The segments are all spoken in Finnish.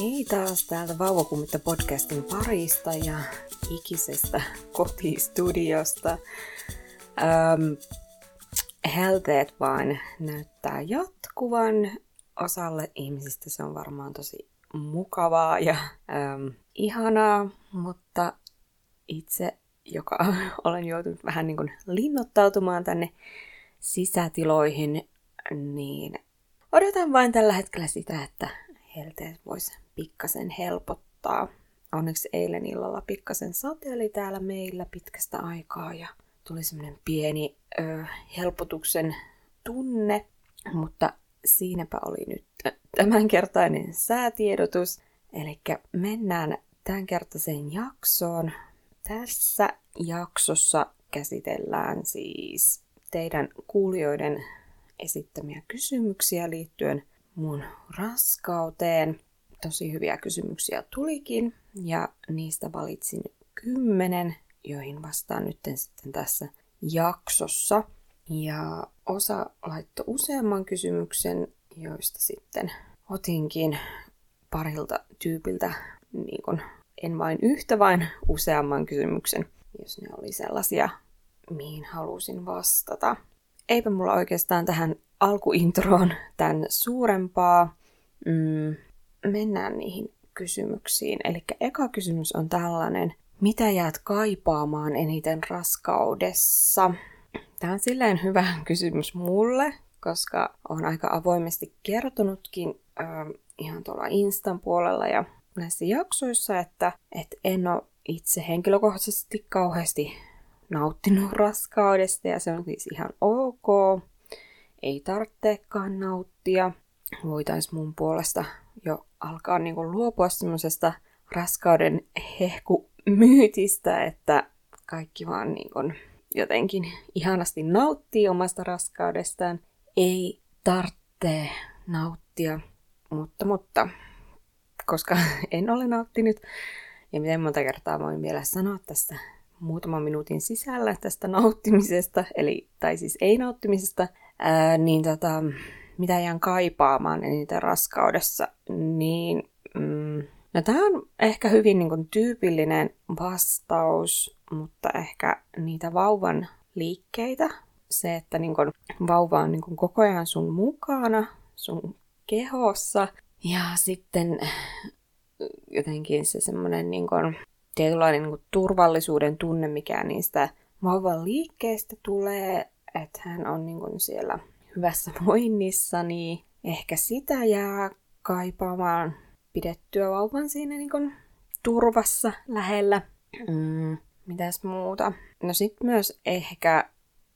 Hei taas täältä Vauvakummitta podcastin parista ja ikisestä kotistudiosta. Ähm, helteet vaan näyttää jatkuvan. Osalle ihmisistä se on varmaan tosi mukavaa ja ähm, ihanaa, mutta itse, joka olen joutunut vähän niin kuin linnoittautumaan tänne sisätiloihin, niin odotan vain tällä hetkellä sitä, että helteet voisi pikkasen helpottaa. Onneksi eilen illalla pikkasen sateeli täällä meillä pitkästä aikaa ja tuli semmoinen pieni ö, helpotuksen tunne, mutta siinäpä oli nyt tämänkertainen säätiedotus. Eli mennään tämänkertaiseen jaksoon. Tässä jaksossa käsitellään siis teidän kuulijoiden esittämiä kysymyksiä liittyen mun raskauteen. Tosi hyviä kysymyksiä tulikin ja niistä valitsin kymmenen, joihin vastaan nyt sitten tässä jaksossa. Ja osa laittoi useamman kysymyksen, joista sitten otinkin parilta tyypiltä, niin kun, en vain yhtä, vaan useamman kysymyksen, jos ne oli sellaisia, mihin halusin vastata. Eipä mulla oikeastaan tähän alkuintroon tämän suurempaa. Mm, mennään niihin kysymyksiin. Eli eka kysymys on tällainen. Mitä jäät kaipaamaan eniten raskaudessa? Tämä on silleen hyvä kysymys mulle, koska olen aika avoimesti kertonutkin äh, ihan tuolla Instan puolella ja näissä jaksoissa, että, että en ole itse henkilökohtaisesti kauheasti nauttinut raskaudesta ja se on siis ihan ok ei tarvitsekaan nauttia. Voitaisiin mun puolesta jo alkaa niin kuin luopua semmoisesta raskauden hehkumyytistä, että kaikki vaan niin kuin jotenkin ihanasti nauttii omasta raskaudestaan. Ei tarvitse nauttia, mutta, mutta koska en ole nauttinut, ja miten monta kertaa voin vielä sanoa tästä muutaman minuutin sisällä tästä nauttimisesta, eli, tai siis ei nauttimisesta, ää, niin tota, mitä jään kaipaamaan eniten raskaudessa, niin mm, no tämä on ehkä hyvin niin kuin, tyypillinen vastaus, mutta ehkä niitä vauvan liikkeitä, se, että niin kuin, vauva on niin kuin, koko ajan sun mukana, sun kehossa, ja sitten jotenkin se semmoinen niin kuin, tietynlainen niin kuin, turvallisuuden tunne, mikä niistä vauvan liikkeistä tulee, että hän on niin kuin siellä hyvässä voinnissa, niin ehkä sitä jää kaipaamaan pidettyä vauvan siinä niin kuin turvassa lähellä. Mm, mitäs muuta? No sitten myös ehkä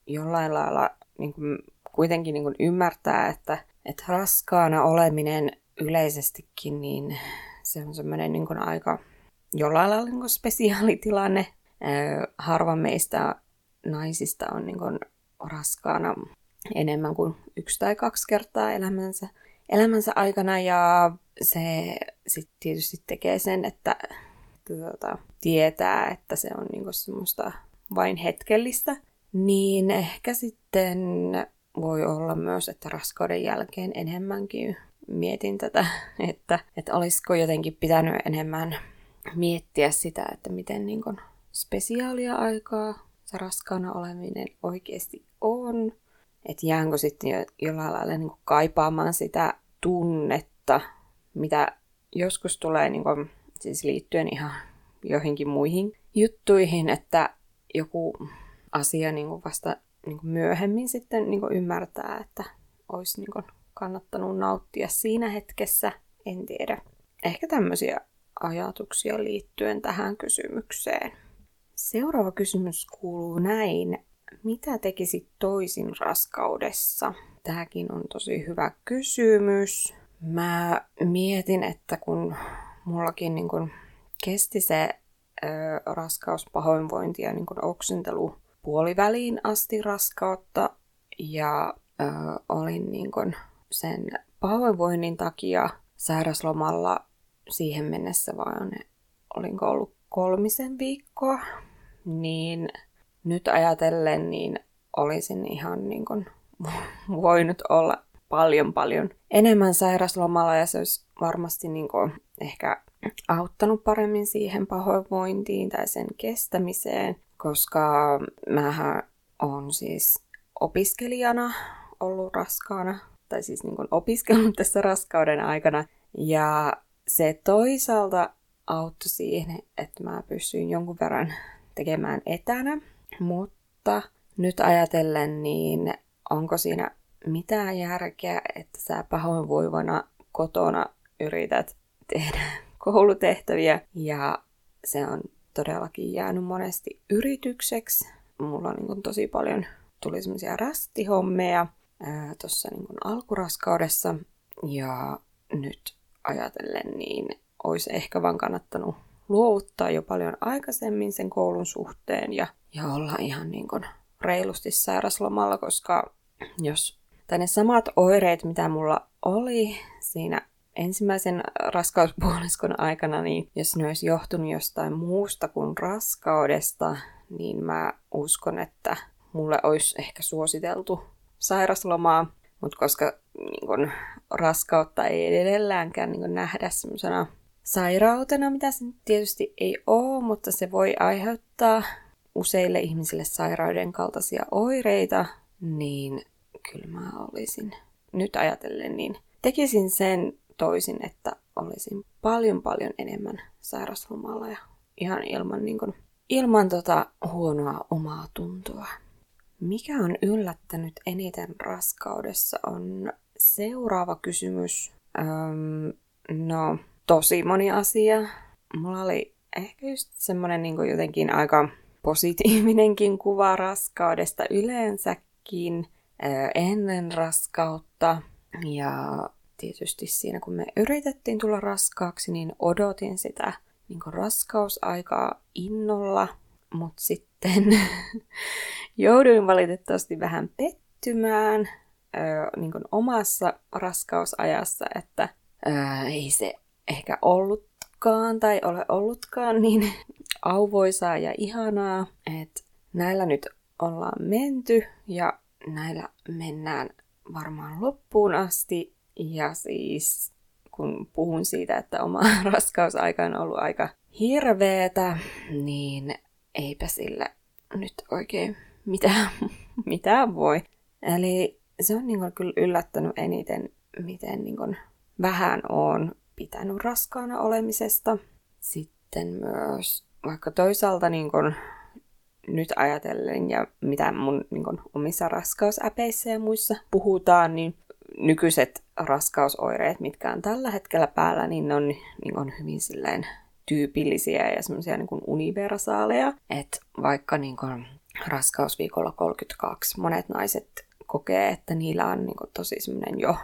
jollain lailla niin kuin kuitenkin niin kuin ymmärtää, että, että raskaana oleminen yleisestikin, niin se on semmoinen niin aika jollain lailla niin spesiaalitilanne. Harva meistä naisista on niin kuin raskaana enemmän kuin yksi tai kaksi kertaa elämänsä, elämänsä aikana ja se sitten tietysti tekee sen, että tuota, tietää, että se on niinku semmoista vain hetkellistä, niin ehkä sitten voi olla myös, että raskauden jälkeen enemmänkin mietin tätä, että, että olisiko jotenkin pitänyt enemmän miettiä sitä, että miten niin spesiaalia aikaa se raskaana oleminen oikeasti on. Että jäänkö sitten jo, jollain lailla niin kaipaamaan sitä tunnetta, mitä joskus tulee niin kuin, siis liittyen ihan joihinkin muihin juttuihin, että joku asia niin kuin vasta niin kuin myöhemmin sitten niin kuin ymmärtää, että olisi niin kuin kannattanut nauttia siinä hetkessä. En tiedä. Ehkä tämmöisiä ajatuksia liittyen tähän kysymykseen. Seuraava kysymys kuuluu näin. Mitä tekisit toisin raskaudessa? Tämäkin on tosi hyvä kysymys. Mä mietin, että kun mullakin niin kun kesti se ö, raskauspahoinvointi ja niin kun oksentelu puoliväliin asti raskautta ja ö, olin niin kun sen pahoinvoinnin takia sairaslomalla siihen mennessä vaan olinko ollut kolmisen viikkoa niin nyt ajatellen niin olisin ihan niin kuin voinut olla paljon paljon enemmän sairaslomalla ja se olisi varmasti niin kuin ehkä auttanut paremmin siihen pahoinvointiin tai sen kestämiseen, koska mähän on siis opiskelijana ollut raskaana, tai siis niin kuin opiskellut tässä raskauden aikana. Ja se toisaalta auttoi siihen, että mä pystyin jonkun verran tekemään etänä, mutta nyt ajatellen, niin onko siinä mitään järkeä, että sä pahoinvoivana kotona yrität tehdä koulutehtäviä ja se on todellakin jäänyt monesti yritykseksi. Mulla on niin tosi paljon tuli semmoisia rastihommeja tuossa niin alkuraskaudessa ja nyt ajatellen niin olisi ehkä vaan kannattanut luovuttaa jo paljon aikaisemmin sen koulun suhteen ja, ja olla ihan niin kuin reilusti sairaslomalla, koska jos tai ne samat oireet, mitä mulla oli siinä ensimmäisen raskauspuoliskon aikana, niin jos ne olisi johtunut jostain muusta kuin raskaudesta, niin mä uskon, että mulle olisi ehkä suositeltu sairaslomaa, mutta koska niin kun, raskautta ei edelläänkään niin kun, nähdä semmoisena sairautena, mitä se tietysti ei ole, mutta se voi aiheuttaa useille ihmisille sairauden kaltaisia oireita, niin kyllä mä olisin nyt ajatellen, niin tekisin sen toisin, että olisin paljon paljon enemmän sairaslomalla ja ihan ilman, niin kuin, ilman tota huonoa omaa tuntoa. Mikä on yllättänyt eniten raskaudessa on seuraava kysymys. Öm, no, tosi moni asia. Mulla oli ehkä just semmonen niin jotenkin aika positiivinenkin kuva raskaudesta yleensäkin ennen raskautta. Ja tietysti siinä, kun me yritettiin tulla raskaaksi, niin odotin sitä niin raskausaikaa innolla, mutta sitten jouduin valitettavasti vähän pettymään niin omassa raskausajassa, että ei se ehkä ollutkaan tai ole ollutkaan niin auvoisaa ja ihanaa, että näillä nyt ollaan menty ja näillä mennään varmaan loppuun asti. Ja siis kun puhun siitä, että oma raskausaika on ollut aika hirveetä, niin eipä sillä nyt oikein mitään, mitään voi. Eli se on niin kyllä yllättänyt eniten, miten niin vähän on pitänyt raskaana olemisesta. Sitten myös, vaikka toisaalta niin kuin nyt ajatellen ja mitä mun niin kun, omissa raskausäpeissä ja muissa puhutaan, niin nykyiset raskausoireet, mitkä on tällä hetkellä päällä, niin ne on, niin on hyvin silleen tyypillisiä ja semmoisia niin universaaleja. Että vaikka niin kun, raskausviikolla 32 monet naiset kokee, että niillä on niin kun, tosi semmoinen jo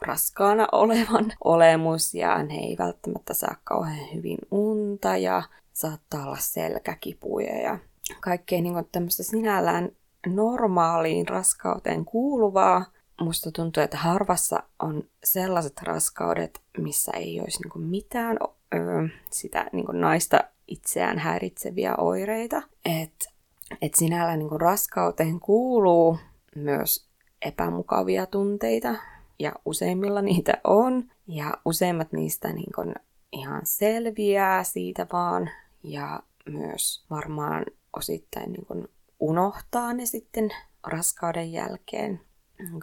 raskaana olevan olemus ja ne ei välttämättä saa kauhean hyvin unta ja saattaa olla selkäkipuja ja kaikkea niin tämmöistä sinällään normaaliin raskauteen kuuluvaa. Musta tuntuu, että harvassa on sellaiset raskaudet, missä ei olisi niin mitään öö, sitä niin naista itseään häiritseviä oireita. Että et sinällään niin raskauteen kuuluu myös epämukavia tunteita, ja useimmilla niitä on, ja useimmat niistä niin ihan selviää siitä vaan, ja myös varmaan osittain niin kuin unohtaa ne sitten raskauden jälkeen,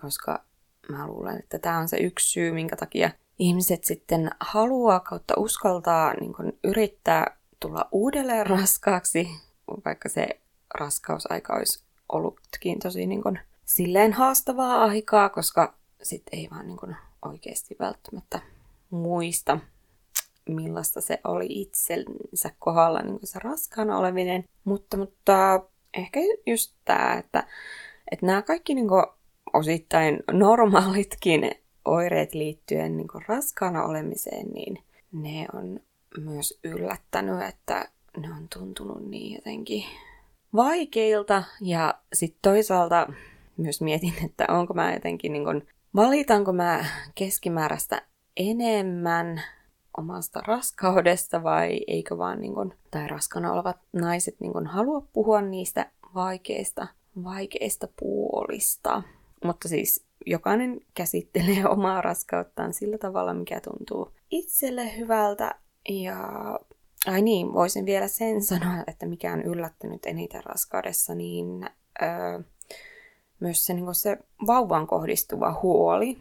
koska mä luulen, että tämä on se yksi syy, minkä takia ihmiset sitten haluaa kautta uskaltaa niin kuin yrittää tulla uudelleen raskaaksi, vaikka se raskausaika olisi ollutkin tosi niin kuin silleen haastavaa aikaa, koska sitten ei vaan niin oikeasti välttämättä muista millaista se oli itsensä kohdalla niin se raskaana oleminen. Mutta, mutta ehkä just tämä, että, että nämä kaikki niin osittain normaalitkin oireet liittyen niin raskaana olemiseen, niin ne on myös yllättänyt, että ne on tuntunut niin jotenkin vaikeilta. Ja sitten toisaalta myös mietin, että onko mä jotenkin, niin valitanko mä keskimääräistä enemmän omasta raskaudesta vai eikö vaan niin kun, tai raskana olevat naiset niin kun, halua puhua niistä vaikeista, vaikeista puolista. Mutta siis jokainen käsittelee omaa raskauttaan sillä tavalla, mikä tuntuu itselle hyvältä ja ai niin, voisin vielä sen sanoa, että mikä on yllättänyt eniten raskaudessa, niin öö, myös se, niin se vauvan kohdistuva huoli,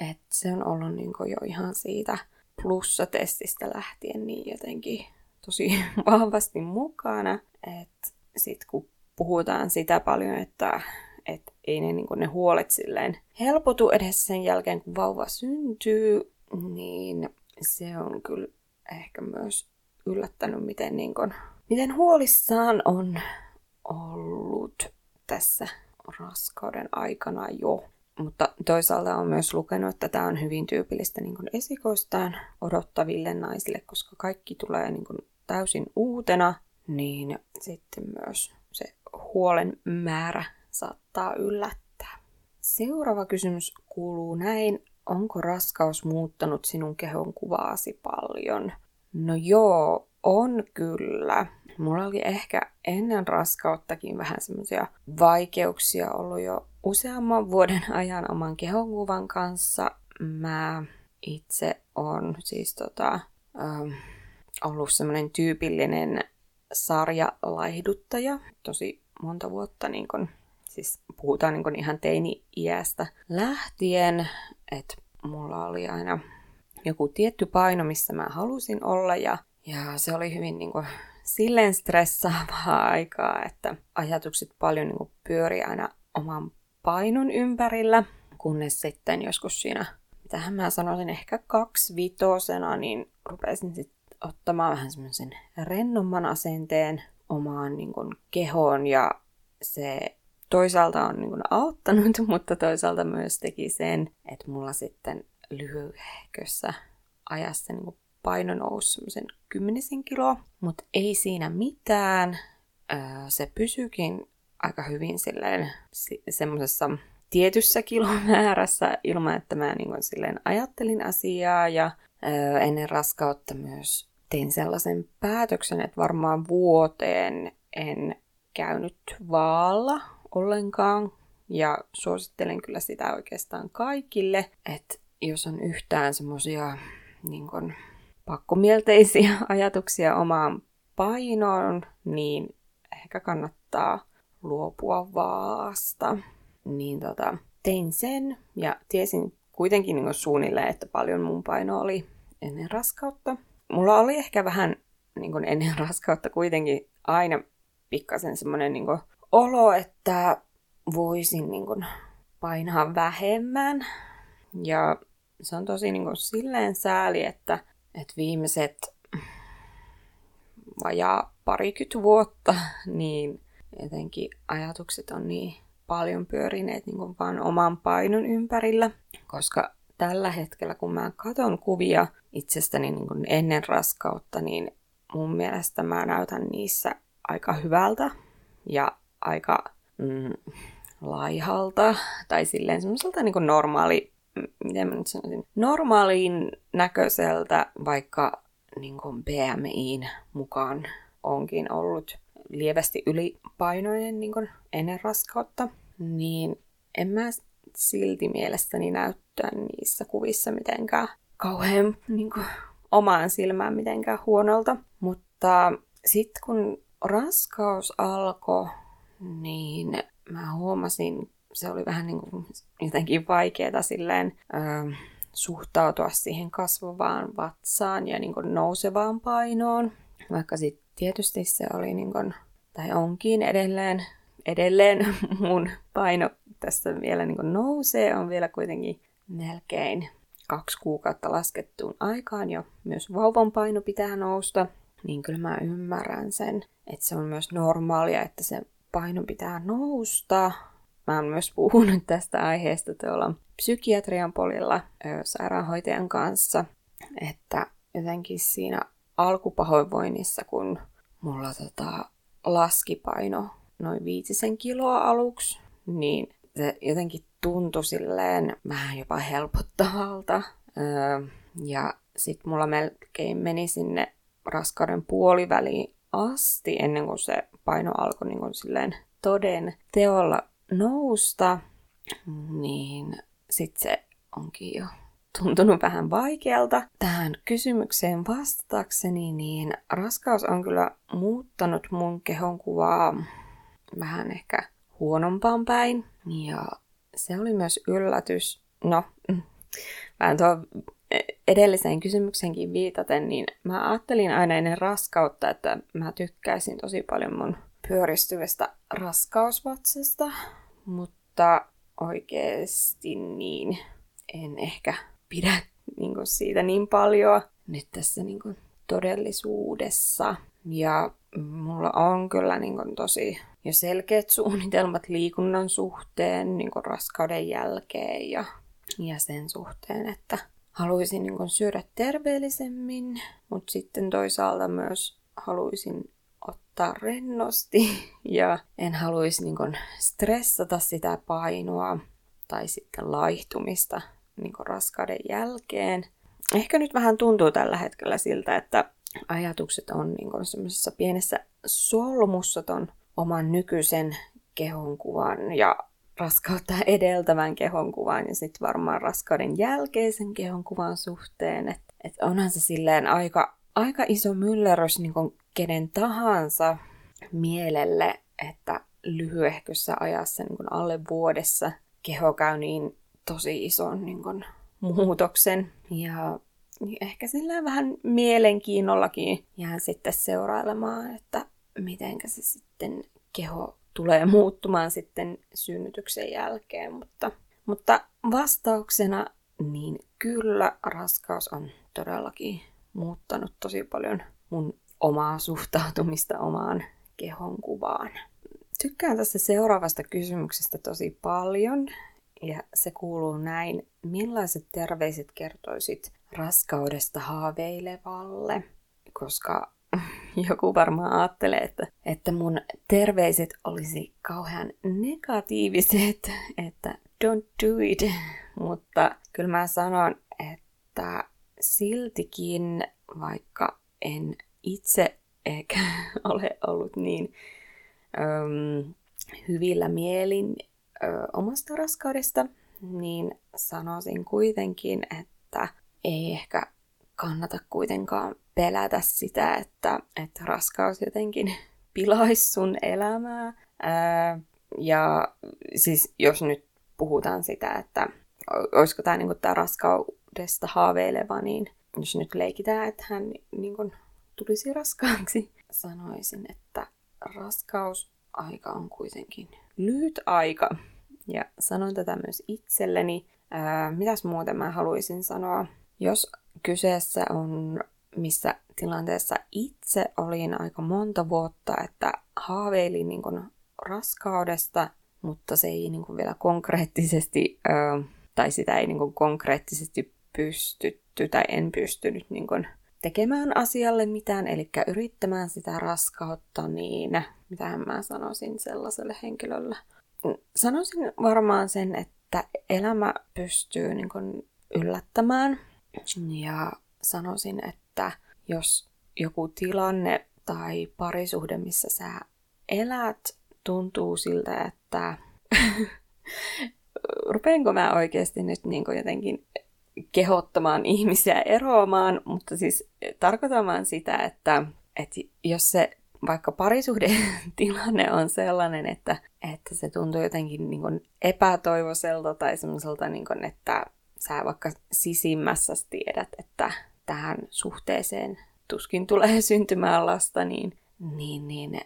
että se on ollut niin jo ihan siitä plussatestistä lähtien niin jotenkin tosi vahvasti mukana, että sitten kun puhutaan sitä paljon, että, että ei ne, niin ne huolet silleen helpotu edes sen jälkeen, kun vauva syntyy, niin se on kyllä ehkä myös yllättänyt, miten, niin kuin, miten huolissaan on ollut tässä raskauden aikana jo. Mutta toisaalta on myös lukenut, että tämä on hyvin tyypillistä niin kuin esikoistaan odottaville naisille, koska kaikki tulee niin kuin täysin uutena, niin sitten myös se huolen määrä saattaa yllättää. Seuraava kysymys kuuluu näin. Onko raskaus muuttanut sinun kehon kuvaasi paljon? No joo, on kyllä. Mulla oli ehkä ennen raskauttakin vähän semmoisia vaikeuksia ollut jo useamman vuoden ajan oman kehonkuvan kanssa. Mä itse on siis tota, ähm, ollut semmoinen tyypillinen sarjalaihduttaja tosi monta vuotta, niin kun, siis puhutaan niin kun ihan teini-iästä lähtien, että mulla oli aina joku tietty paino, missä mä halusin olla ja, ja se oli hyvin niin kuin, silleen stressaavaa aikaa, että ajatukset paljon niin kuin, pyöri aina oman painon ympärillä, kunnes sitten joskus siinä, mitähän mä sanoisin, ehkä kaksi vitosena, niin rupesin sitten ottamaan vähän semmoisen rennomman asenteen omaan niin kuin, kehoon. Ja se toisaalta on niin kuin, auttanut, mutta toisaalta myös teki sen, että mulla sitten lyhyehkössä ajassa niin paino nousi semmoisen kymmenisen kiloa, mutta ei siinä mitään. Se pysyykin aika hyvin silleen semmoisessa tietyssä kilomäärässä ilman, että mä niin kuin silleen ajattelin asiaa ja ennen raskautta myös tein sellaisen päätöksen, että varmaan vuoteen en käynyt vaalla ollenkaan. Ja suosittelen kyllä sitä oikeastaan kaikille, että jos on yhtään semmoisia niin pakkomielteisiä ajatuksia omaan painoon, niin ehkä kannattaa luopua vaasta. Niin tota, tein sen ja tiesin kuitenkin niin suunnilleen, että paljon mun paino oli ennen raskautta. Mulla oli ehkä vähän niin kuin ennen raskautta kuitenkin aina pikkasen semmoinen niin olo, että voisin niin kuin painaa vähemmän. Ja se on tosi niin kuin silleen sääli, että, että viimeiset vajaa parikymmentä vuotta, niin jotenkin ajatukset on niin paljon pyörineet niin kuin vaan oman painon ympärillä, koska tällä hetkellä, kun mä katon kuvia itsestäni niin kuin ennen raskautta, niin mun mielestä mä näytän niissä aika hyvältä ja aika mm, laihalta tai silleen semmoiselta niin normaali miten mä nyt sanoisin, normaaliin näköiseltä, vaikka niin kuin BMIin mukaan onkin ollut lievästi ylipainoinen niin kuin ennen raskautta, niin en mä silti mielestäni näyttää niissä kuvissa mitenkään kauhean niin kuin, omaan silmään mitenkään huonolta. Mutta sitten kun raskaus alkoi, niin mä huomasin se oli vähän niin kuin jotenkin vaikeaa silleen ö, suhtautua siihen kasvavaan vatsaan ja niin kuin nousevaan painoon. Vaikka sitten tietysti se oli niin kuin, tai onkin edelleen, edelleen mun paino tässä vielä niin kuin nousee, on vielä kuitenkin melkein kaksi kuukautta laskettuun aikaan jo myös vauvan paino pitää nousta, niin kyllä mä ymmärrän sen, että se on myös normaalia, että se paino pitää nousta, Mä oon myös puhunut tästä aiheesta tuolla psykiatrian polilla sairaanhoitajan kanssa, että jotenkin siinä alkupahoinvoinnissa, kun mulla tota, laski paino noin viitisen kiloa aluksi, niin se jotenkin tuntui silleen vähän jopa helpottavalta. Öö, ja sitten mulla melkein meni sinne raskauden puoliväliin asti, ennen kuin se paino alkoi niin kuin silleen toden teolla nousta, niin sitten se onkin jo tuntunut vähän vaikealta. Tähän kysymykseen vastatakseni, niin raskaus on kyllä muuttanut mun kehonkuvaa vähän ehkä huonompaan päin. Ja se oli myös yllätys. No, vähän tuo edelliseen kysymykseenkin viitaten, niin mä ajattelin aina ennen raskautta, että mä tykkäisin tosi paljon mun pyöristyvästä raskausvatsasta, mutta oikeasti niin en ehkä pidä niin kuin siitä niin paljon nyt tässä niin kuin todellisuudessa. Ja mulla on kyllä niin kuin tosi jo selkeät suunnitelmat liikunnan suhteen niin kuin raskauden jälkeen ja, ja sen suhteen, että haluaisin niin kuin syödä terveellisemmin, mutta sitten toisaalta myös haluaisin ottaa rennosti ja en haluaisi niin kuin stressata sitä painoa tai sitten laihtumista niin kuin raskauden jälkeen. Ehkä nyt vähän tuntuu tällä hetkellä siltä, että ajatukset on niin kuin semmoisessa pienessä solmussa ton oman nykyisen kehonkuvan ja raskautta edeltävän kehonkuvan ja sitten varmaan raskauden jälkeisen kehonkuvan suhteen. Että et onhan se silleen aika, aika iso myllerys niin kenen tahansa mielelle, että lyhyehkössä ajassa niin alle vuodessa keho käy niin tosi ison niin kuin, muutoksen. Ja ehkä sillä vähän mielenkiinnollakin jään sitten seurailemaan, että miten se sitten keho tulee muuttumaan sitten synnytyksen jälkeen. Mutta, mutta vastauksena niin kyllä raskaus on todellakin muuttanut tosi paljon mun omaa suhtautumista omaan kehonkuvaan. Tykkään tästä seuraavasta kysymyksestä tosi paljon ja se kuuluu näin. Millaiset terveiset kertoisit raskaudesta haaveilevalle? Koska joku varmaan ajattelee, että, että mun terveiset olisi kauhean negatiiviset, että don't do it. Mutta kyllä mä sanon, että siltikin, vaikka en itse eikä ole ollut niin öm, hyvillä mielin ö, omasta raskaudesta, niin sanoisin kuitenkin, että ei ehkä kannata kuitenkaan pelätä sitä, että, että raskaus jotenkin pilaisi sun elämää. Ää, ja siis jos nyt puhutaan sitä, että olisiko tämä niinku raskaudesta haaveileva, niin jos nyt leikitään, että hän niinku tulisi raskaaksi, sanoisin, että raskausaika on kuitenkin lyhyt aika. Ja sanon tätä myös itselleni. Ää, mitäs muuten mä haluaisin sanoa? Jos kyseessä on, missä tilanteessa itse olin aika monta vuotta, että haaveilin niin kuin raskaudesta, mutta se ei niin kuin vielä konkreettisesti, ää, tai sitä ei niin kuin konkreettisesti pystytty, tai en pystynyt niin kuin tekemään asialle mitään, eli yrittämään sitä raskautta, niin mitä mä sanoisin sellaiselle henkilölle? Sanoisin varmaan sen, että elämä pystyy niin kuin yllättämään. Ja sanoisin, että jos joku tilanne tai parisuhde, missä sä elät, tuntuu siltä, että rupeenko mä oikeasti nyt niin kuin jotenkin kehottamaan ihmisiä eroamaan, mutta siis tarkoitamaan sitä, että, että jos se vaikka parisuhdetilanne on sellainen, että, että se tuntuu jotenkin niin kuin epätoivoiselta tai semmoiselta, niin kuin, että sä vaikka sisimmässä tiedät, että tähän suhteeseen tuskin tulee syntymään lasta, niin, niin, niin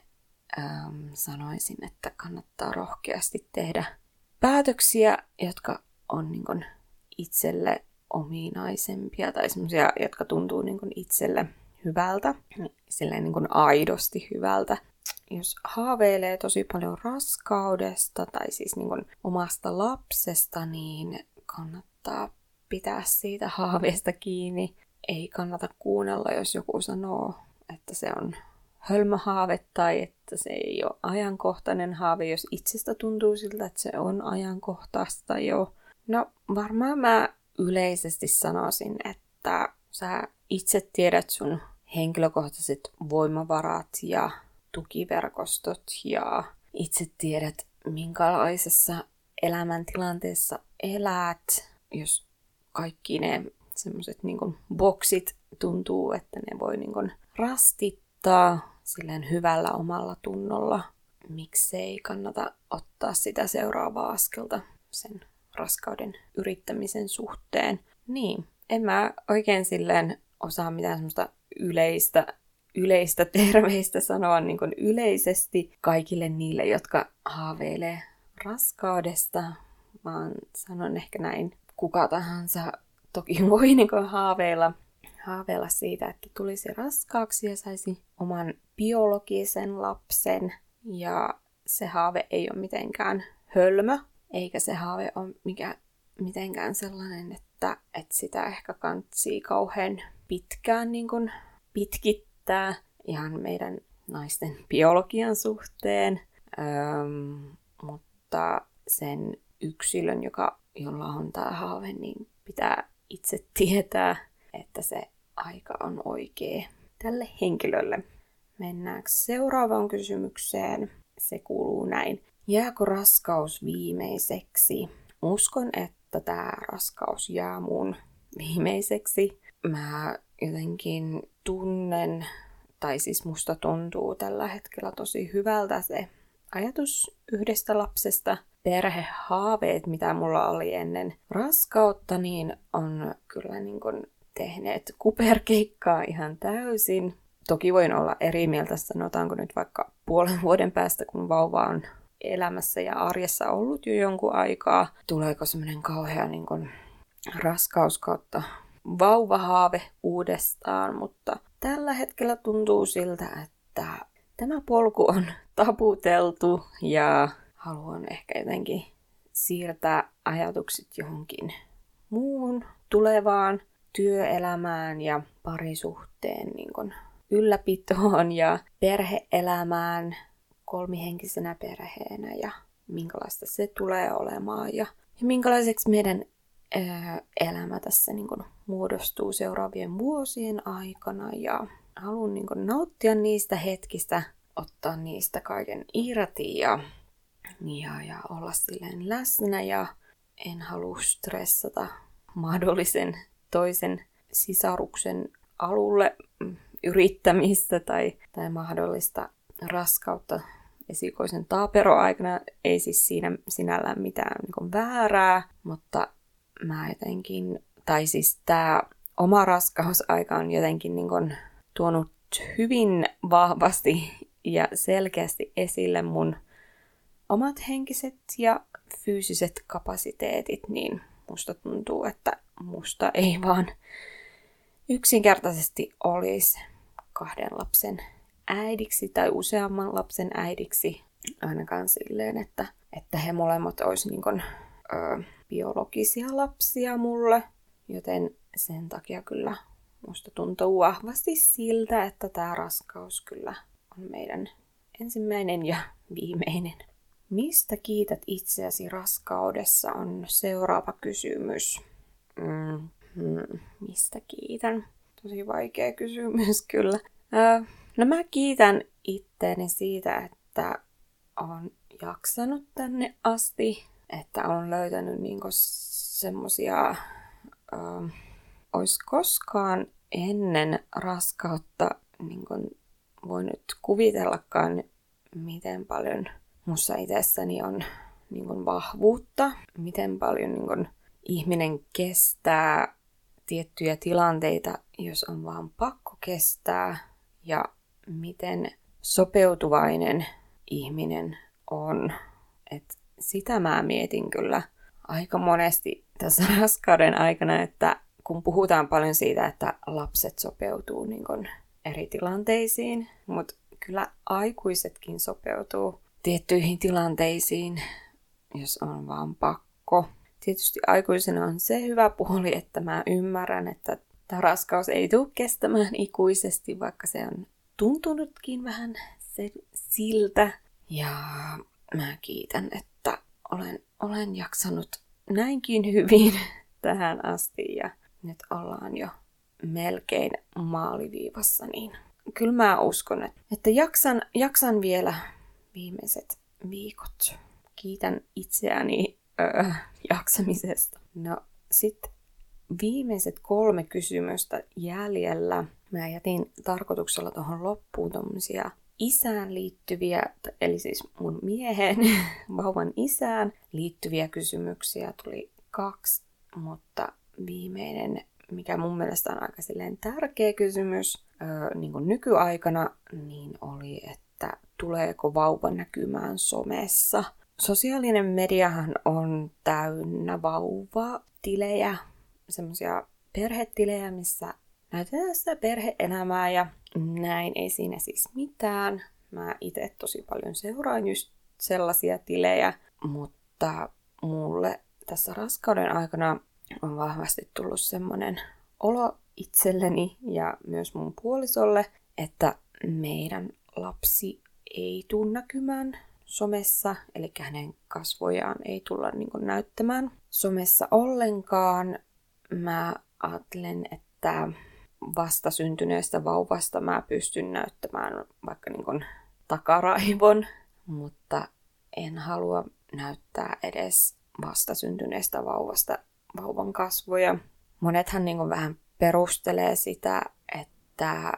äm, sanoisin, että kannattaa rohkeasti tehdä päätöksiä, jotka on niin kuin, itselle ominaisempia tai semmoisia, jotka tuntuu niin kuin itselle hyvältä, silleen niin kuin aidosti hyvältä. Jos haaveilee tosi paljon raskaudesta tai siis niin kuin omasta lapsesta, niin kannattaa pitää siitä haaveesta kiinni. Ei kannata kuunnella, jos joku sanoo, että se on hölmöhaave tai että se ei ole ajankohtainen haave, jos itsestä tuntuu siltä, että se on ajankohtaista jo. No varmaan mä yleisesti sanoisin, että sä itse tiedät sun henkilökohtaiset voimavarat ja tukiverkostot ja itse tiedät, minkälaisessa elämäntilanteessa elät. Jos kaikki ne semmoiset niin boksit tuntuu, että ne voi niin kuin rastittaa silleen hyvällä omalla tunnolla. Miksei kannata ottaa sitä seuraavaa askelta sen raskauden yrittämisen suhteen. Niin, en mä oikein silleen osaa mitään semmoista yleistä, yleistä terveistä sanoa niin kuin yleisesti kaikille niille, jotka haaveilee raskaudesta, vaan sanon ehkä näin, kuka tahansa toki voi niin kuin haaveilla, haaveilla siitä, että tulisi raskaaksi ja saisi oman biologisen lapsen. Ja se haave ei ole mitenkään hölmö, eikä se haave ole mikä, mitenkään sellainen, että, että sitä ehkä kantsii kauhean pitkään niin kuin pitkittää ihan meidän naisten biologian suhteen. Öm, mutta sen yksilön, joka, jolla on tämä haave, niin pitää itse tietää, että se aika on oikea tälle henkilölle. Mennäänkö seuraavaan kysymykseen? Se kuuluu näin. Jääkö raskaus viimeiseksi? Uskon, että tämä raskaus jää mun viimeiseksi. Mä jotenkin tunnen, tai siis musta tuntuu tällä hetkellä tosi hyvältä se ajatus yhdestä lapsesta. Perhehaaveet, mitä mulla oli ennen raskautta, niin on kyllä niin kuin tehneet kuperkeikkaa ihan täysin. Toki voin olla eri mieltä, sanotaanko nyt vaikka puolen vuoden päästä, kun vauva on elämässä ja arjessa ollut jo jonkun aikaa. Tuleeko semmoinen kauhea niin kuin, raskaus kautta vauvahaave uudestaan, mutta tällä hetkellä tuntuu siltä, että tämä polku on taputeltu ja haluan ehkä jotenkin siirtää ajatukset johonkin muun tulevaan työelämään ja parisuhteen niin kuin ylläpitoon ja perheelämään kolmihenkisenä perheenä ja minkälaista se tulee olemaan ja, ja minkälaiseksi meidän ö, elämä tässä niin kuin, muodostuu seuraavien vuosien aikana. Ja haluan niin kuin, nauttia niistä hetkistä, ottaa niistä kaiken irti ja, ja, ja olla silleen läsnä. Ja en halua stressata mahdollisen toisen sisaruksen alulle yrittämistä tai, tai mahdollista raskautta esikoisen taaperoaikana. Ei siis siinä sinällään mitään niin väärää, mutta mä jotenkin, tai siis tämä oma raskausaika on jotenkin niin kuin tuonut hyvin vahvasti ja selkeästi esille mun omat henkiset ja fyysiset kapasiteetit, niin musta tuntuu, että musta ei vaan yksinkertaisesti olisi kahden lapsen äidiksi tai useamman lapsen äidiksi ainakaan silleen, että, että he molemmat olisi niin kuin, ö, biologisia lapsia mulle, joten sen takia kyllä musta tuntuu vahvasti siltä, että tämä raskaus kyllä on meidän ensimmäinen ja viimeinen. Mistä kiität itseäsi raskaudessa on seuraava kysymys. Mm, mm, mistä kiitän? Tosi vaikea kysymys kyllä. Äh, no mä kiitän itteeni siitä, että on jaksanut tänne asti, että on löytänyt niinku semmosia, äh, ois koskaan ennen raskautta niin voinut kuvitellakaan, miten paljon mussa itsessäni on niin kuin vahvuutta, miten paljon niin kuin ihminen kestää tiettyjä tilanteita, jos on vaan pakko kestää, ja miten sopeutuvainen ihminen on. Et sitä mä mietin kyllä aika monesti tässä raskauden aikana, että kun puhutaan paljon siitä, että lapset sopeutuu niin kun eri tilanteisiin, mutta kyllä aikuisetkin sopeutuu tiettyihin tilanteisiin, jos on vaan pakko. Tietysti aikuisena on se hyvä puoli, että mä ymmärrän, että tämä raskaus ei tule kestämään ikuisesti, vaikka se on tuntunutkin vähän se, siltä. Ja mä kiitän, että olen, olen jaksanut näinkin hyvin tähän asti ja nyt ollaan jo melkein maaliviivassa, niin kyllä mä uskon, että jaksan, jaksan vielä viimeiset viikot. Kiitän itseäni öö, jaksamisesta. No sit viimeiset kolme kysymystä jäljellä. Mä jätin tarkoituksella tuohon loppuun tuommoisia isään liittyviä, eli siis mun miehen, vauvan isään liittyviä kysymyksiä tuli kaksi, mutta viimeinen, mikä mun mielestä on aika silleen tärkeä kysymys öö, niin kuin nykyaikana, niin oli, että tuleeko vauva näkymään somessa. Sosiaalinen mediahan on täynnä vauvatilejä, semmoisia perhetilejä, missä näytetään sitä perheelämää ja näin ei siinä siis mitään. Mä itse tosi paljon seuraan just sellaisia tilejä, mutta mulle tässä raskauden aikana on vahvasti tullut semmoinen olo itselleni ja myös mun puolisolle, että meidän lapsi ei tule näkymään somessa, eli hänen kasvojaan ei tulla niin näyttämään somessa ollenkaan. Mä ajattelen, että vasta syntyneestä vauvasta mä pystyn näyttämään vaikka niin kuin takaraivon, mutta en halua näyttää edes vasta syntyneestä vauvasta vauvan kasvoja. Monethan niin kuin vähän perustelee sitä, että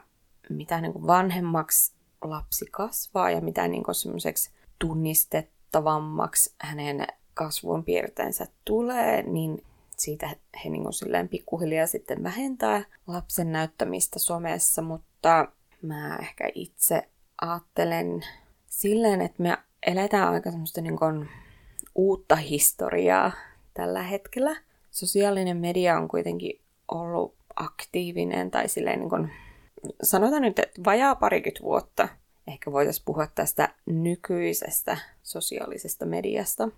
mitä niin kuin vanhemmaksi lapsi kasvaa ja mitä niin semmoiseksi tunnistettavammaksi hänen kasvun piirteensä tulee, niin siitä he niin silleen pikkuhiljaa sitten vähentää lapsen näyttämistä somessa, mutta mä ehkä itse ajattelen silleen, että me eletään aika semmoista niin kuin uutta historiaa tällä hetkellä. Sosiaalinen media on kuitenkin ollut aktiivinen tai silleen niin kuin, sanotaan nyt, että vajaa parikymmentä vuotta ehkä voitaisiin puhua tästä nykyisestä sosiaalisesta mediasta.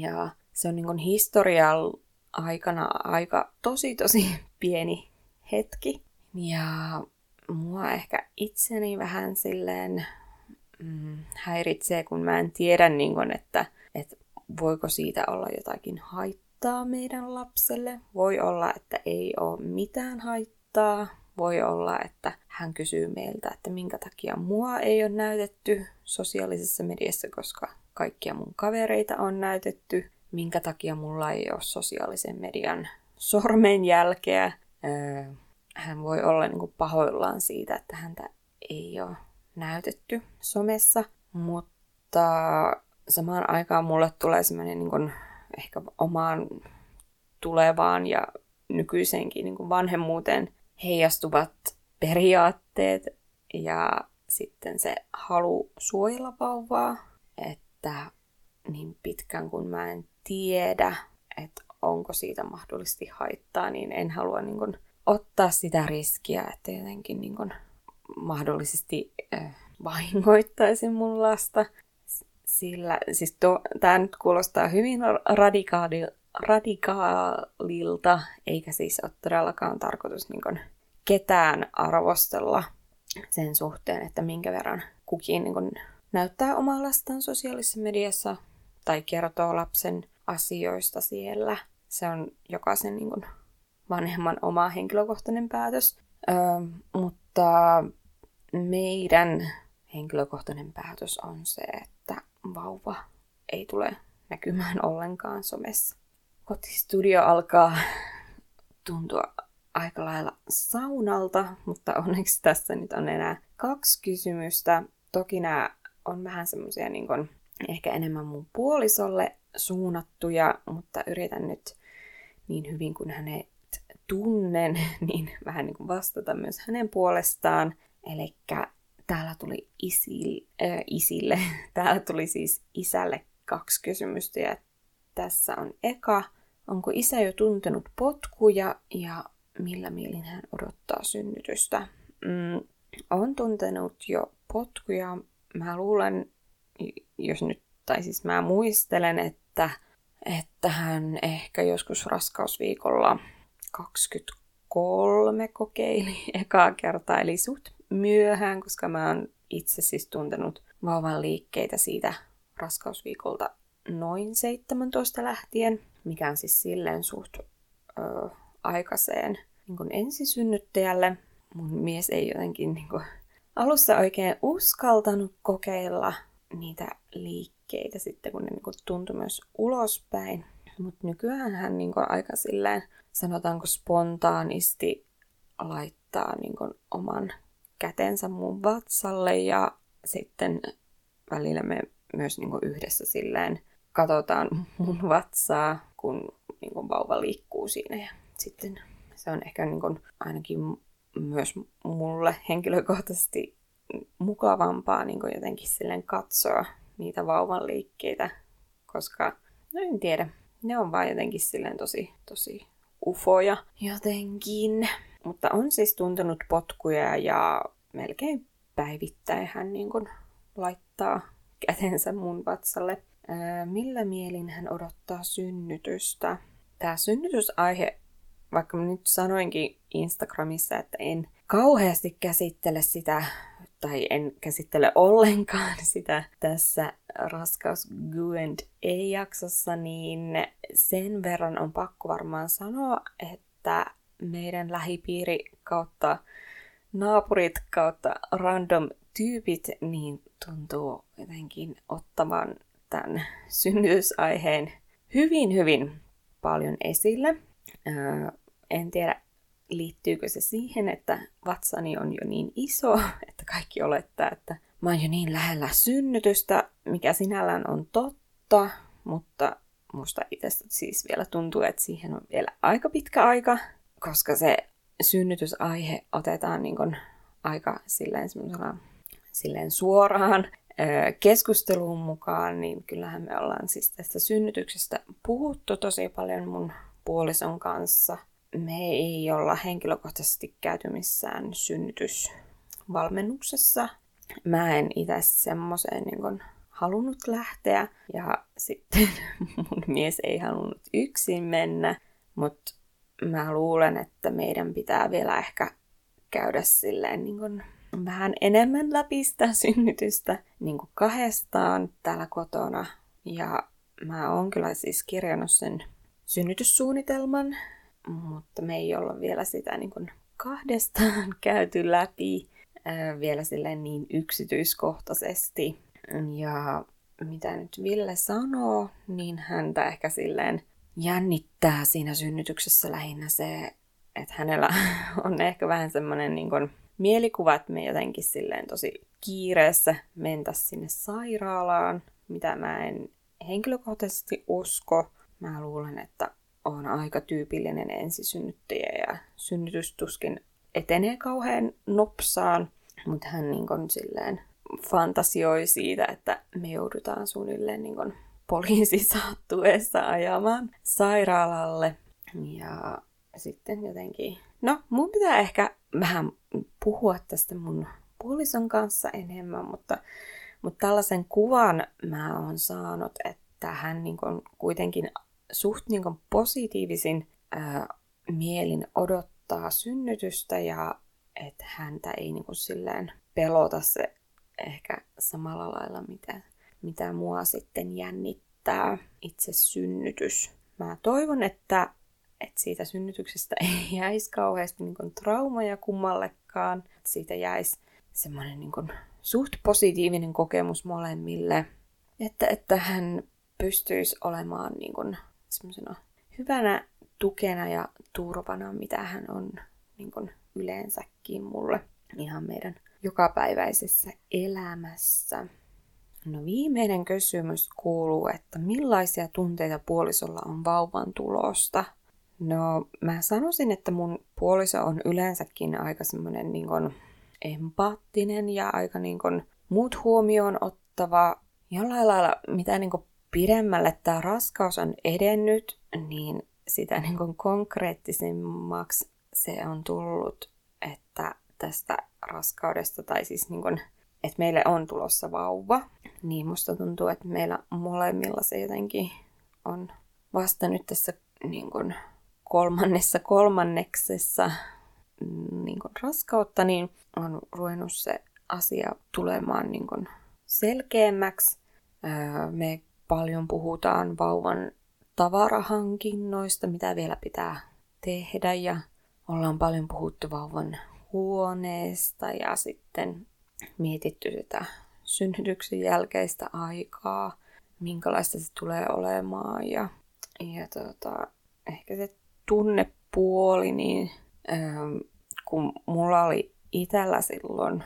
Ja se on niin kuin historial aikana aika tosi tosi pieni hetki. Ja mua ehkä itseni vähän silleen mm, häiritsee, kun mä en tiedä, niin kun, että, että voiko siitä olla jotakin haittaa meidän lapselle. Voi olla, että ei ole mitään haittaa. Voi olla, että hän kysyy meiltä, että minkä takia mua ei ole näytetty sosiaalisessa mediassa, koska kaikkia mun kavereita on näytetty minkä takia mulla ei ole sosiaalisen median sormenjälkeä. Hän voi olla niin kuin pahoillaan siitä, että häntä ei ole näytetty somessa, mutta samaan aikaan mulle tulee semmoinen niin ehkä omaan tulevaan ja nykyisenkin niin kuin vanhemmuuteen heijastuvat periaatteet ja sitten se halu suojella vauvaa, että niin pitkään kun mä en tiedä, että onko siitä mahdollisesti haittaa, niin en halua niin kuin, ottaa sitä riskiä, että jotenkin niin kuin, mahdollisesti äh, vahingoittaisin mun lasta. Sillä, siis tämä nyt kuulostaa hyvin radikaali, radikaalilta, eikä siis ole todellakaan tarkoitus niin kuin, ketään arvostella sen suhteen, että minkä verran kukin niin kuin, näyttää omaa lastaan sosiaalisessa mediassa tai kertoo lapsen asioista siellä. Se on jokaisen niin kuin, vanhemman oma henkilökohtainen päätös. Öö, mutta meidän henkilökohtainen päätös on se, että vauva ei tule näkymään ollenkaan somessa. Kotistudio alkaa tuntua aika lailla saunalta, mutta onneksi tässä nyt on enää kaksi kysymystä. Toki nämä on vähän semmoisia niin ehkä enemmän mun puolisolle suunnattuja, mutta yritän nyt niin hyvin kuin hänet tunnen, niin vähän niin kuin vastata myös hänen puolestaan. Eli täällä tuli isil, äh, isille, täällä tuli siis isälle kaksi kysymystä ja tässä on eka. Onko isä jo tuntenut potkuja ja millä mielin hän odottaa synnytystä? Mm, on tuntenut jo potkuja. Mä luulen, jos nyt, tai siis mä muistelen, että, että hän ehkä joskus raskausviikolla 23 kokeili ekaa kertaa, eli suht myöhään, koska mä oon itse siis tuntenut vauvan liikkeitä siitä raskausviikolta noin 17 lähtien, mikä on siis silleen suht ö, aikaiseen niin ensisynnyttäjälle. Mun mies ei jotenkin niin kuin, alussa oikein uskaltanut kokeilla niitä liikkeitä sitten, kun ne niin kuin tuntui myös ulospäin. Mutta nykyään hän niin aika silleen, sanotaanko spontaanisti laittaa niin oman kätensä mun vatsalle ja sitten välillä me myös niin yhdessä silleen katsotaan mun vatsaa, kun niin vauva liikkuu siinä ja sitten se on ehkä niin ainakin myös mulle henkilökohtaisesti mukavampaa niin jotenkin silleen katsoa niitä vauvan liikkeitä, koska no en tiedä, ne on vaan jotenkin silleen tosi, tosi ufoja jotenkin. Mutta on siis tuntenut potkuja ja melkein päivittäin hän niin kuin laittaa kätensä mun vatsalle. Ää, millä mielin hän odottaa synnytystä? Tämä synnytysaihe, vaikka mä nyt sanoinkin Instagramissa, että en kauheasti käsittele sitä, tai en käsittele ollenkaan sitä tässä raskaus Q&A-jaksossa, niin sen verran on pakko varmaan sanoa, että meidän lähipiiri kautta naapurit kautta random tyypit niin tuntuu jotenkin ottavan tämän synnytysaiheen hyvin, hyvin paljon esille. En tiedä, liittyykö se siihen, että vatsani on jo niin iso, että kaikki olettaa, että mä oon jo niin lähellä synnytystä, mikä sinällään on totta, mutta musta itsestä siis vielä tuntuu, että siihen on vielä aika pitkä aika, koska se synnytysaihe otetaan niin kuin aika silleen, silleen suoraan keskusteluun mukaan, niin kyllähän me ollaan siis tästä synnytyksestä puhuttu tosi paljon mun puolison kanssa. Me ei olla henkilökohtaisesti käyty missään synnytysvalmennuksessa. Mä en itse semmoiseen niin halunnut lähteä ja sitten mun mies ei halunnut yksin mennä, mutta mä luulen, että meidän pitää vielä ehkä käydä silleen niin kuin vähän enemmän läpi sitä synnytystä niin kahdestaan täällä kotona. Ja mä oon kyllä siis kirjannut sen synnytyssuunnitelman, mutta me ei olla vielä sitä niin kuin kahdestaan käyty läpi vielä silleen niin yksityiskohtaisesti. Ja mitä nyt Ville sanoo, niin häntä ehkä silleen jännittää siinä synnytyksessä lähinnä se, että hänellä on ehkä vähän semmoinen niin kuin mielikuva, että me jotenkin silleen tosi kiireessä mentäisiin sinne sairaalaan, mitä mä en henkilökohtaisesti usko. Mä luulen, että on aika tyypillinen ensisynnyttäjä ja synnytystuskin etenee kauhean nopsaan, mutta hän niin kuin silleen fantasioi siitä, että me joudutaan suunnilleen niin kuin poliisi saattuessa ajamaan sairaalalle. Ja sitten jotenkin, no mun pitää ehkä vähän puhua tästä mun puolison kanssa enemmän, mutta, mutta tällaisen kuvan mä oon saanut, että hän niin kuin kuitenkin suht niin kuin positiivisin ää, mielin odottaa synnytystä ja että häntä ei niin kuin silleen pelota se ehkä samalla lailla, mitä, mitä mua sitten jännittää itse synnytys. Mä toivon, että, että siitä synnytyksestä ei jäisi kauheasti niin kuin traumaja kummallekaan. Että siitä jäisi semmoinen niin kuin suht positiivinen kokemus molemmille. Että, että hän pystyisi olemaan niin kuin semmoisena hyvänä tukena ja turvana, mitä hän on niin kuin yleensäkin mulle ihan meidän jokapäiväisessä elämässä. No viimeinen kysymys kuuluu, että millaisia tunteita puolisolla on vauvan tulosta? No mä sanoisin, että mun puoliso on yleensäkin aika semmoinen niin empaattinen ja aika niin kuin muut huomioon ottava. Jollain lailla mitä niin kuin pidemmälle tämä raskaus on edennyt, niin sitä niin kuin konkreettisemmaksi se on tullut, että tästä raskaudesta, tai siis niin kun, että meille on tulossa vauva, niin musta tuntuu, että meillä molemmilla se jotenkin on vasta nyt tässä niin kun, kolmannessa kolmanneksessa niin kun, raskautta, niin on ruvennut se asia tulemaan niin kun, selkeämmäksi. me paljon puhutaan vauvan tavarahankinnoista, mitä vielä pitää tehdä ja ollaan paljon puhuttu vauvan huoneesta ja sitten mietitty sitä synnytyksen jälkeistä aikaa, minkälaista se tulee olemaan ja ja tota, ehkä se tunnepuoli, niin ähm, kun mulla oli itellä silloin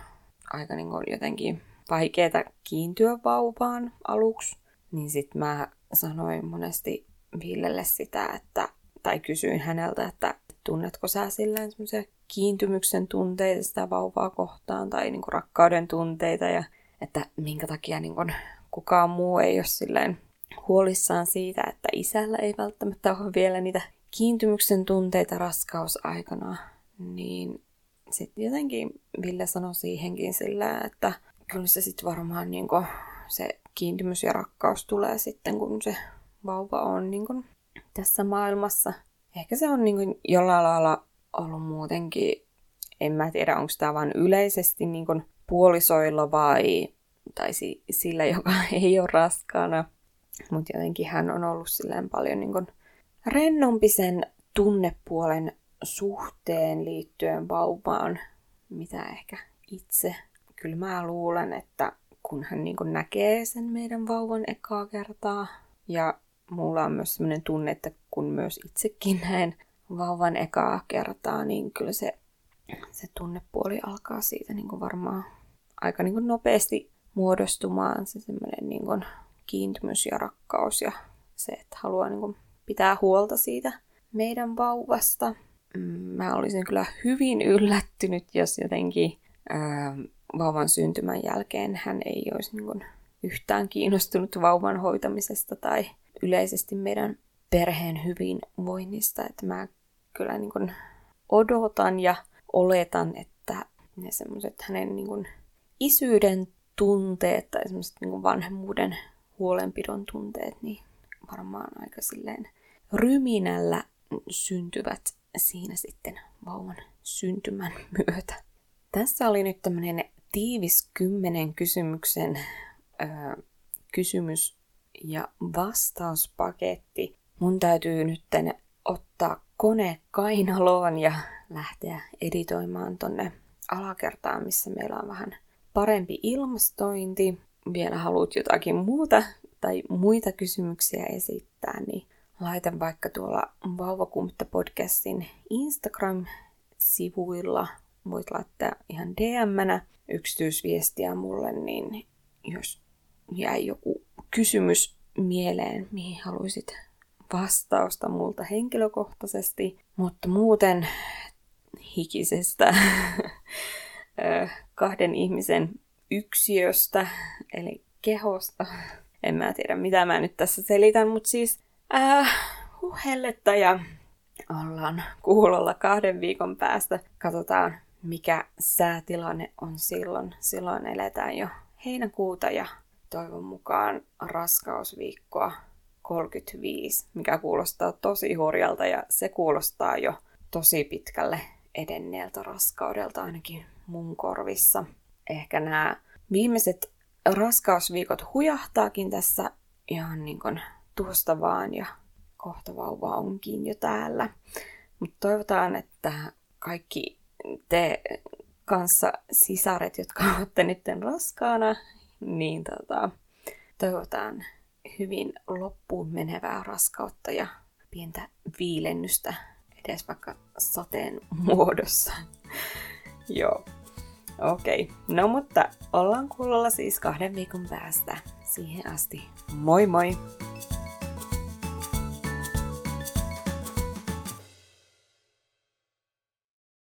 aika niin jotenkin vaikeaa kiintyä vauvaan aluksi, niin sitten mä sanoin monesti Villelle sitä, että, tai kysyin häneltä, että tunnetko sä silleen semmoisia kiintymyksen tunteita sitä vauvaa kohtaan tai niin kuin rakkauden tunteita ja että minkä takia niin kuin kukaan muu ei ole silleen huolissaan siitä, että isällä ei välttämättä ole vielä niitä kiintymyksen tunteita raskausaikana, niin sitten jotenkin Ville sanoi siihenkin sillä, että kyllä se sitten varmaan niin se kiintymys ja rakkaus tulee sitten, kun se vauva on niin kuin tässä maailmassa. Ehkä se on niin kuin jollain lailla ollut muutenkin, en mä tiedä onko tämä vain yleisesti niin kuin puolisoilla vai tai sillä, joka ei ole raskaana. Mutta jotenkin hän on ollut silleen paljon niin kuin rennompi sen tunnepuolen suhteen liittyen vauvaan, mitä ehkä itse. Kyllä mä luulen, että kun hän niin näkee sen meidän vauvan ekaa kertaa, ja mulla on myös sellainen tunne, että kun myös itsekin näen vauvan ekaa kertaa, niin kyllä se, se tunnepuoli alkaa siitä niin varmaan aika niin nopeasti muodostumaan se semmoinen niin kiintymys ja rakkaus ja se, että haluaa niin pitää huolta siitä meidän vauvasta. Mm, mä olisin kyllä hyvin yllättynyt, jos jotenkin ää, vauvan syntymän jälkeen hän ei olisi niin kuin, yhtään kiinnostunut vauvan hoitamisesta tai yleisesti meidän perheen hyvinvoinnista. Että mä kyllä niin kuin, odotan ja oletan, että ne semmoiset hänen niin kuin, isyyden tunteet tai semmoiset niin kuin vanhemmuuden huolenpidon tunteet, niin varmaan aika silleen ryminällä syntyvät siinä sitten vauvan syntymän myötä. Tässä oli nyt tämmöinen tiivis kymmenen kysymyksen ö, kysymys- ja vastauspaketti. Mun täytyy nyt ottaa kone kainaloon ja lähteä editoimaan tonne alakertaan, missä meillä on vähän parempi ilmastointi. Vielä haluat jotakin muuta tai muita kysymyksiä esittää, niin laitan vaikka tuolla Vauvakumpta podcastin Instagram-sivuilla. Voit laittaa ihan DM-nä yksityisviestiä mulle, niin jos jäi joku kysymys mieleen, mihin haluaisit vastausta multa henkilökohtaisesti, mutta muuten hikisestä kahden ihmisen yksiöstä, eli kehosta. En mä tiedä, mitä mä nyt tässä selitän, mutta siis äh, huhelletta ja ollaan kuulolla kahden viikon päästä. Katsotaan, mikä säätilanne on silloin. Silloin eletään jo heinäkuuta ja toivon mukaan raskausviikkoa 35, mikä kuulostaa tosi hurjalta ja se kuulostaa jo tosi pitkälle edenneeltä raskaudelta ainakin mun korvissa. Ehkä nämä viimeiset raskausviikot hujahtaakin tässä ihan niin kuin tuosta vaan ja kohta vauva onkin jo täällä. Mutta toivotaan, että kaikki te kanssa sisaret, jotka olette nyt raskaana, niin tota, toivotaan hyvin loppuun menevää raskautta ja pientä viilennystä edes vaikka sateen muodossa. Joo. Okei. Okay. No mutta ollaan kuulolla siis kahden viikon päästä. Siihen asti. Moi moi!